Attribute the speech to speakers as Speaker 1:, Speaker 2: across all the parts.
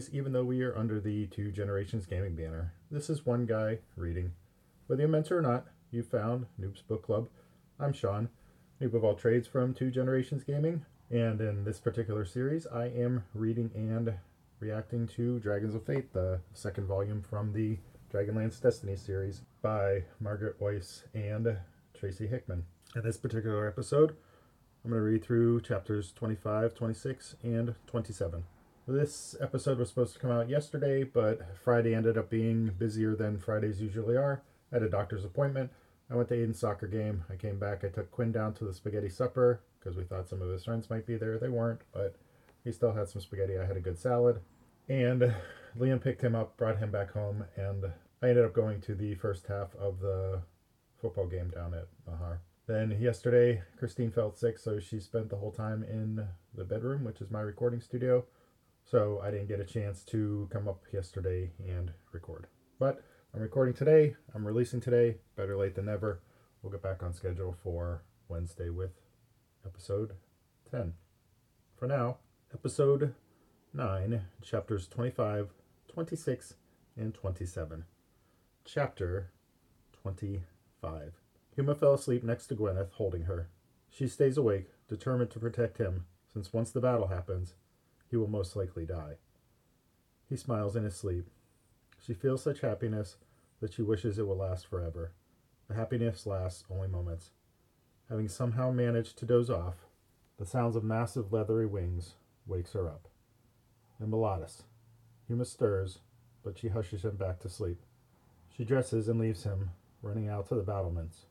Speaker 1: Always, even though we are under the Two Generations Gaming banner. This is one guy reading. Whether you meant or not, you found Noob's Book Club. I'm Sean, noob of all trades from Two Generations Gaming, and in this particular series, I am reading and reacting to Dragons of Fate, the second volume from the Dragonlance Destiny series by Margaret Weis and Tracy Hickman. In this particular episode, I'm going to read through chapters 25, 26, and 27. This episode was supposed to come out yesterday, but Friday ended up being busier than Fridays usually are. I had a doctor's appointment. I went to Aiden's soccer game. I came back. I took Quinn down to the spaghetti supper because we thought some of his friends might be there. They weren't, but he still had some spaghetti. I had a good salad. And Liam picked him up, brought him back home, and I ended up going to the first half of the football game down at Mahar. Then yesterday, Christine felt sick, so she spent the whole time in the bedroom, which is my recording studio. So I didn't get a chance to come up yesterday and record. But I'm recording today. I'm releasing today. Better late than never. We'll get back on schedule for Wednesday with episode 10. For now, episode 9, chapters 25, 26, and 27. Chapter 25. Huma fell asleep next to Gwyneth, holding her. She stays awake, determined to protect him, since once the battle happens, he will most likely die. He smiles in his sleep. She feels such happiness that she wishes it will last forever. The happiness lasts only moments. Having somehow managed to doze off, the sounds of massive leathery wings wakes her up. And Immolatus. Huma stirs, but she hushes him back to sleep. She dresses and leaves him, running out to the battlements.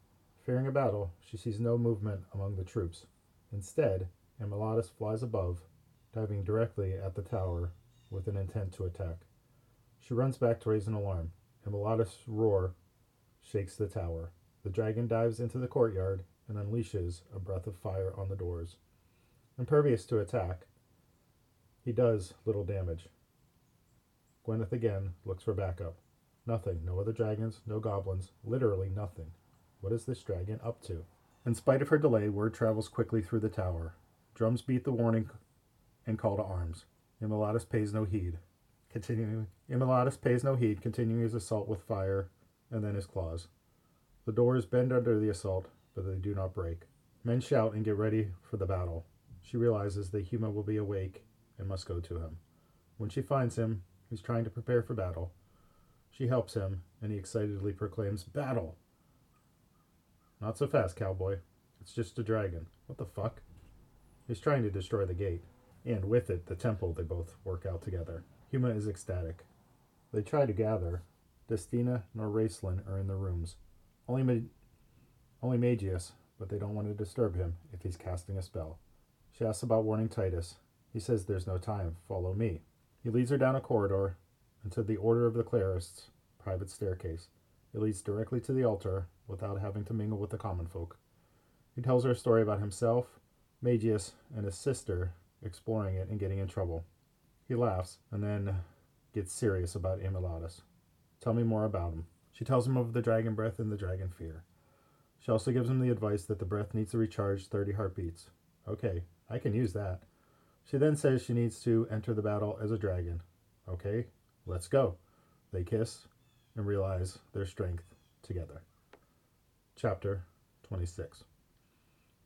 Speaker 1: Fearing a battle, she sees no movement among the troops. Instead, Immolatus flies above, diving directly at the tower with an intent to attack. She runs back to raise an alarm. Immolatus' roar shakes the tower. The dragon dives into the courtyard and unleashes a breath of fire on the doors. Impervious to attack, he does little damage. Gwyneth again looks for backup. Nothing. No other dragons, no goblins, literally nothing. What is this dragon up to? In spite of her delay, word travels quickly through the tower. Drums beat the warning and call to arms. Immolatus pays no heed. Continuing, Immolatus pays no heed, continuing his assault with fire and then his claws. The doors bend under the assault, but they do not break. Men shout and get ready for the battle. She realizes that Huma will be awake and must go to him. When she finds him, he's trying to prepare for battle. She helps him, and he excitedly proclaims, Battle! Not so fast, cowboy. It's just a dragon. What the fuck? He's trying to destroy the gate, and with it, the temple they both work out together. Huma is ecstatic. They try to gather. Destina nor Raistlin are in the rooms. Only, Ma- only Magius, but they don't want to disturb him if he's casting a spell. She asks about warning Titus. He says there's no time. Follow me. He leads her down a corridor into the Order of the Clerists private staircase. It leads directly to the altar without having to mingle with the common folk. He tells her a story about himself, Magius, and his sister exploring it and getting in trouble. He laughs and then gets serious about Immolatus. Tell me more about him. She tells him of the dragon breath and the dragon fear. She also gives him the advice that the breath needs to recharge 30 heartbeats. Okay, I can use that. She then says she needs to enter the battle as a dragon. Okay, let's go. They kiss and realize their strength together. Chapter 26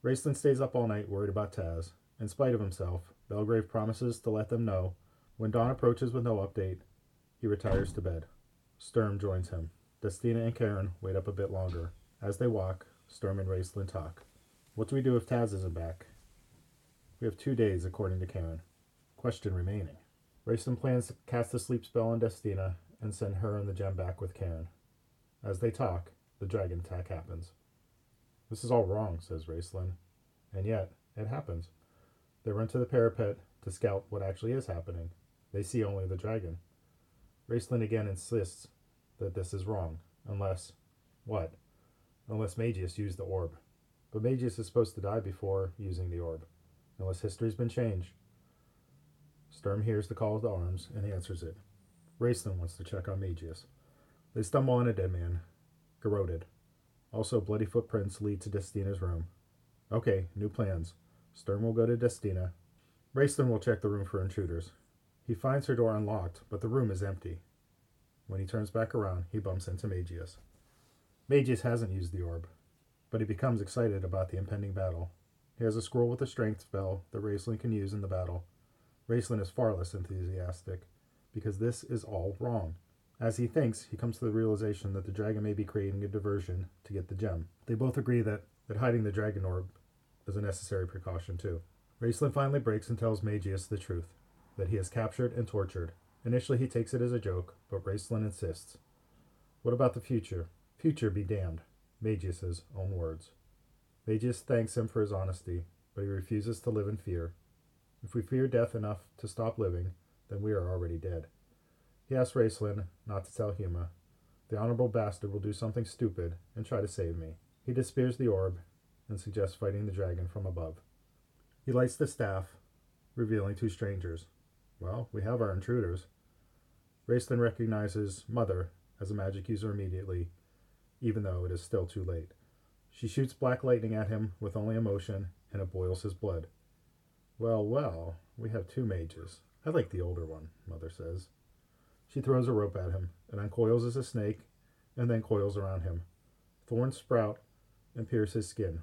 Speaker 1: Raistlin stays up all night worried about Tas. In spite of himself, Belgrave promises to let them know. When dawn approaches with no update, he retires to bed. Sturm joins him. Destina and Kairn wait up a bit longer. As they walk, Sturm and Raistlin talk. What do we do if Tas isn't back? We have two days, according to Kairn. Question remaining. Raistlin plans to cast a sleep spell on Destina and send her and the gem back with Kairn. As they talk, the dragon attack happens. This is all wrong, says Raistlin. And yet, it happens. They run to the parapet to scout what actually is happening. They see only the dragon. Raistlin again insists that this is wrong, unless. what? Unless Magius used the orb. But Magius is supposed to die before using the orb, unless history's been changed. Sturm hears the call to arms and answers it. Raistlin wants to check on Magius. They stumble on a dead man, garroted. Also, bloody footprints lead to Destina's room. Okay, new plans. Sturm will go to Destina. Raistlin will check the room for intruders. He finds her door unlocked, but the room is empty. When he turns back around, he bumps into Magius. Magius hasn't used the orb, but he becomes excited about the impending battle. He has a scroll with a strength spell that Raistlin can use in the battle. Raistlin is far less enthusiastic, because this is all wrong. As he thinks, he comes to the realization that the dragon may be creating a diversion to get the gem. They both agree that, that hiding the dragon orb is a necessary precaution too. Raistlin finally breaks and tells Magius the truth, that he is captured and tortured. Initially he takes it as a joke, but Raistlin insists. What about the future? Future be damned. Magius's own words. Magius thanks him for his honesty, but he refuses to live in fear. If we fear death enough to stop living, then we are already dead. He asks Raistlin not to tell Huma. The honorable bastard will do something stupid and try to save me. He despairs the orb and suggests fighting the dragon from above. He lights the staff, revealing two strangers. Well, we have our intruders. Raistlin recognizes Mother as a magic user immediately, even though it is still too late. She shoots black lightning at him with only emotion, and it boils his blood. Well, well, we have two mages. I like the older one, Mother says. She throws a rope at him and uncoils as a snake and then coils around him. Thorns sprout and pierce his skin.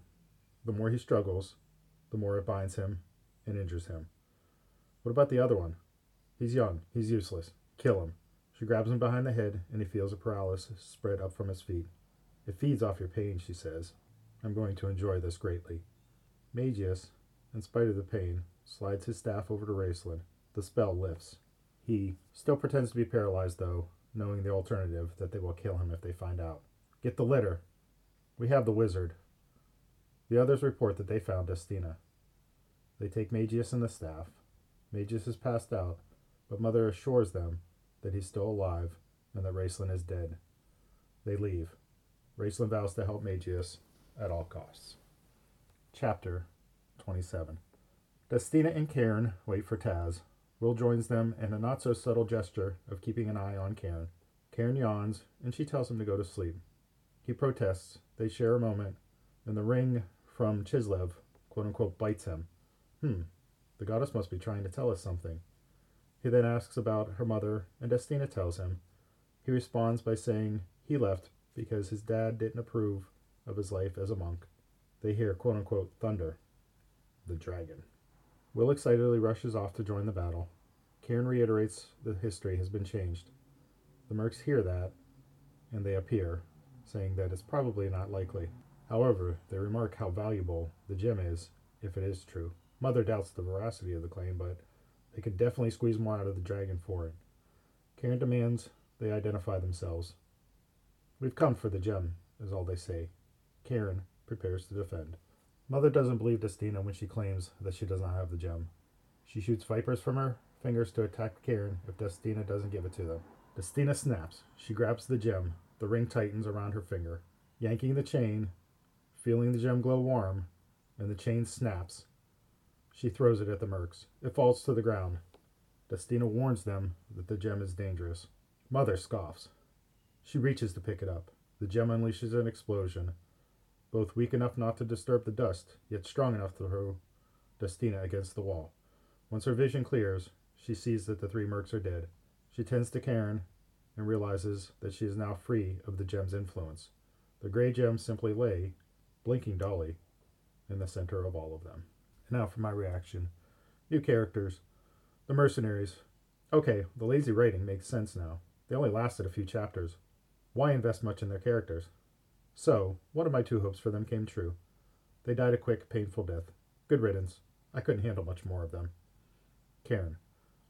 Speaker 1: The more he struggles, the more it binds him and injures him. What about the other one? He's young. He's useless. Kill him. She grabs him behind the head, and he feels a paralysis spread up from his feet. It feeds off your pain, she says. I'm going to enjoy this greatly. Magius, in spite of the pain, slides his staff over to Raistlin. The spell lifts. He still pretends to be paralyzed, though, knowing the alternative that they will kill him if they find out. Get the litter. We have the wizard. The others report that they found Destina. They take Magius and the staff. Magius is passed out, but Mother assures them that he's still alive and that Raistlin is dead. They leave. Raistlin vows to help Magius at all costs. Chapter 27 Destina and Kairn wait for Tas. Will joins them in a not so subtle gesture of keeping an eye on Kairn. Kairn yawns, and she tells him to go to sleep. He protests. They share a moment, and the ring from Chislev, quote unquote, bites him. Hmm, the goddess must be trying to tell us something. He then asks about her mother, and Destina tells him. He responds by saying he left because his dad didn't approve of his life as a monk. They hear quote unquote thunder. The dragon. Will excitedly rushes off to join the battle. Kairn reiterates the history has been changed. The mercs hear that, and they appear, saying that it's probably not likely. However, they remark how valuable the gem is, if it is true. Mother doubts the veracity of the claim, but they could definitely squeeze more out of the dragon for it. Kairn demands they identify themselves. We've come for the gem, is all they say. Kairn prepares to defend. Mother doesn't believe Destina when she claims that she does not have the gem. She shoots vipers from her fingers to attack Kairn if Destina doesn't give it to them. Destina snaps. She grabs the gem. The ring tightens around her finger. Yanking the chain, feeling the gem glow warm, and the chain snaps. She throws it at the mercs. It falls to the ground. Destina warns them that the gem is dangerous. Mother scoffs. She reaches to pick it up. The gem unleashes an explosion, both weak enough not to disturb the dust, yet strong enough to throw Destina against the wall. Once her vision clears, she sees that the three mercs are dead. She tends to Kairn and realizes that she is now free of the gem's influence. The gray gem simply lay, blinking dolly in the center of all of them. And now for my reaction. New characters. The mercenaries. Okay, the lazy writing makes sense now. They only lasted a few chapters. Why invest much in their characters? So, one of my two hopes for them came true. They died a quick, painful death. Good riddance. I couldn't handle much more of them. Kairn.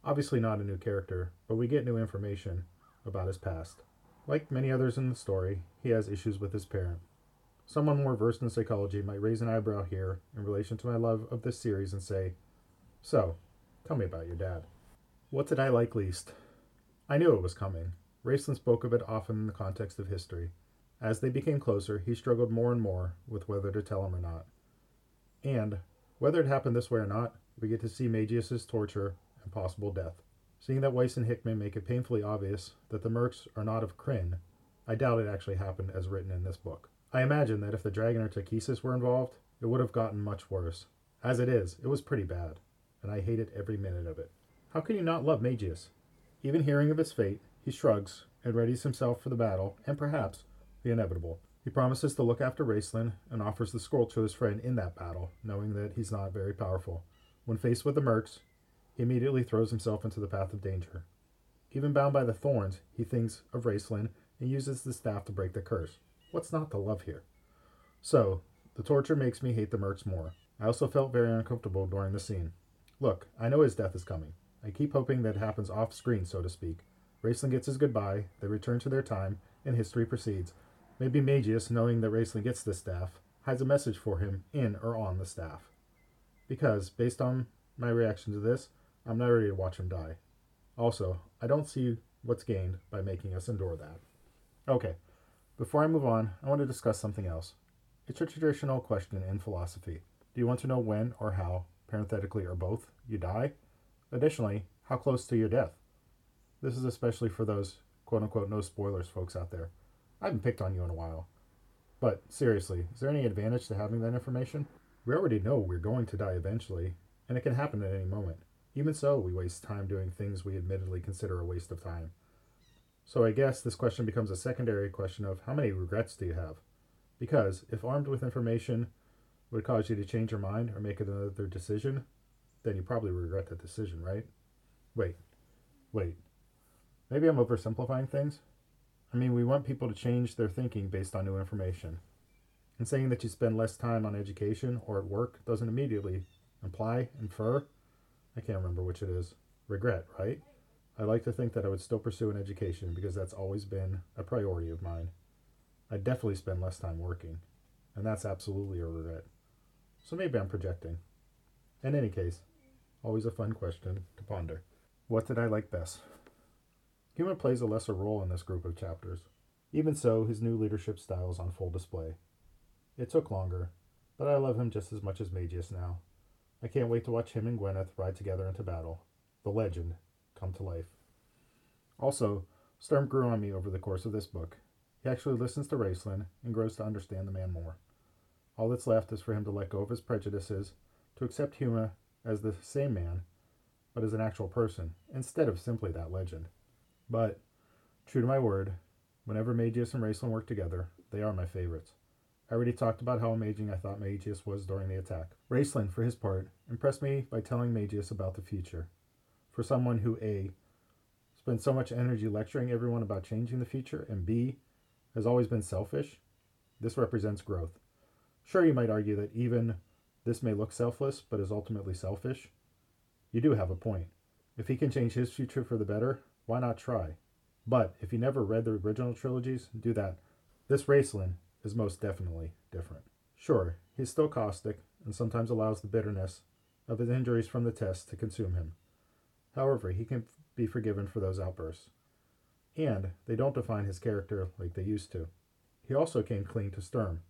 Speaker 1: Obviously not a new character, but we get new information about his past. Like many others in the story, he has issues with his parent. Someone more versed in psychology might raise an eyebrow here in relation to my love of this series and say, So, tell me about your dad. What did I like least? I knew it was coming. Raistlin spoke of it often in the context of history. As they became closer, he struggled more and more with whether to tell him or not. And, whether it happened this way or not, we get to see Magius's torture and possible death. Seeing that Weis and Hickman make it painfully obvious that the Mercs are not of Krynn, I doubt it actually happened as written in this book. I imagine that if the dragon or Takhisis were involved, it would have gotten much worse. As it is, it was pretty bad, and I hated every minute of it. How can you not love Magius? Even hearing of his fate, he shrugs and readies himself for the battle and perhaps the inevitable. He promises to look after Raistlin and offers the scroll to his friend in that battle, knowing that he's not very powerful. When faced with the mercs, he immediately throws himself into the path of danger. Even bound by the thorns, he thinks of Raistlin and uses the staff to break the curse. What's not to love here? So, the torture makes me hate the mercs more. I also felt very uncomfortable during the scene. Look, I know his death is coming. I keep hoping that happens off screen, so to speak. Raistlin gets his goodbye, they return to their time, and history proceeds. Maybe Magius, knowing that Raistlin gets the staff, hides a message for him in or on the staff. Because, based on my reaction to this, I'm not ready to watch him die. Also, I don't see what's gained by making us endure that. Okay, before I move on, I want to discuss something else. It's a traditional question in philosophy. Do you want to know when or how, parenthetically or both, you die? Additionally, how close to your death? This is especially for those quote unquote no spoilers folks out there. I haven't picked on you in a while. But seriously, is there any advantage to having that information? We already know we're going to die eventually, and it can happen at any moment. Even so, we waste time doing things we admittedly consider a waste of time. So I guess this question becomes a secondary question of how many regrets do you have? Because if armed with information would cause you to change your mind or make another decision, then you probably regret that decision, right? Wait, wait. Maybe I'm oversimplifying things. I mean, we want people to change their thinking based on new information. And saying that you spend less time on education or at work doesn't immediately imply, infer, I can't remember which it is, regret, right? I like to think that I would still pursue an education because that's always been a priority of mine. I'd definitely spend less time working, and that's absolutely a regret. So maybe I'm projecting. In any case, always a fun question to ponder. What did I like best? Huma plays a lesser role in this group of chapters. Even so, his new leadership style is on full display. It took longer, but I love him just as much as Magius now. I can't wait to watch him and Gwyneth ride together into battle. The legend come to life. Also, Sturm grew on me over the course of this book. He actually listens to Raistlin and grows to understand the man more. All that's left is for him to let go of his prejudices, to accept Huma as the same man, but as an actual person, instead of simply that legend. But, true to my word, whenever Magius and Raistlin work together, they are my favorites. I already talked about how amazing I thought Magius was during the attack. Raistlin, for his part, impressed me by telling Magius about the future. For someone who A. spends so much energy lecturing everyone about changing the future, and B. has always been selfish, this represents growth. Sure, you might argue that even this may look selfless, but is ultimately selfish. You do have a point. If he can change his future for the better, why not try? But if you never read the original trilogies, do that. This Raistlin is most definitely different. Sure, he's still caustic and sometimes allows the bitterness of his injuries from the test to consume him. However, he can be forgiven for those outbursts. And they don't define his character like they used to. He also came clean to Sturm.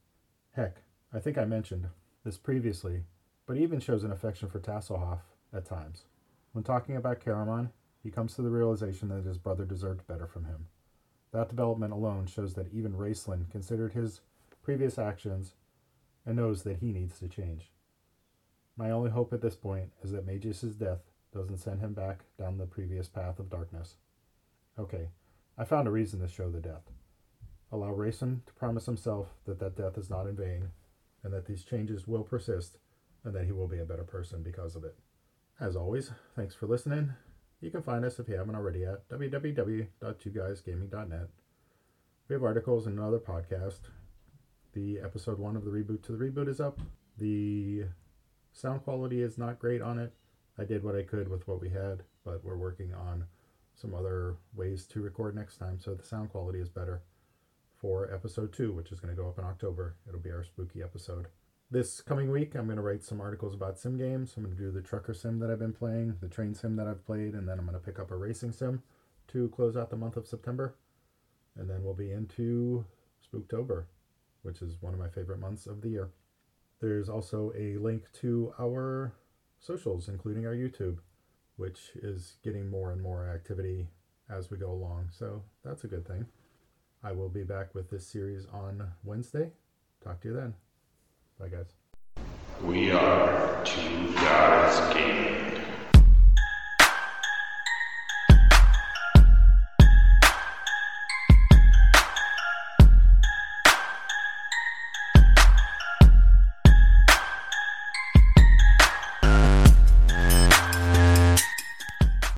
Speaker 1: Heck, I think I mentioned this previously, but he even shows an affection for Tasslehoff at times. When talking about Caramon, he comes to the realization that his brother deserved better from him. That development alone shows that even Raistlin considered his previous actions and knows that he needs to change. My only hope at this point is that Magius's death doesn't send him back down the previous path of darkness. Okay, I found a reason to show the death. Allow Raistlin to promise himself that that death is not in vain, and that these changes will persist, and that he will be a better person because of it. As always, thanks for listening, you can find us if you haven't already at www.twoguysgaming.net. We have articles and another podcast. The episode one of the reboot to the reboot is up. The sound quality is not great on it. I did what I could with what we had, but we're working on some other ways to record next time so the sound quality is better for episode two, which is going to go up in October. It'll be our spooky episode. This coming week, I'm going to write some articles about sim games. I'm going to do the trucker sim that I've been playing, the train sim that I've played, and then I'm going to pick up a racing sim to close out the month of September. And then we'll be into Spooktober, which is one of my favorite months of the year. There's also a link to our socials, including our YouTube, which is getting more and more activity as we go along. So that's a good thing. I will be back with this series on Wednesday. Talk to you then. Bye, guys.
Speaker 2: We are two guys.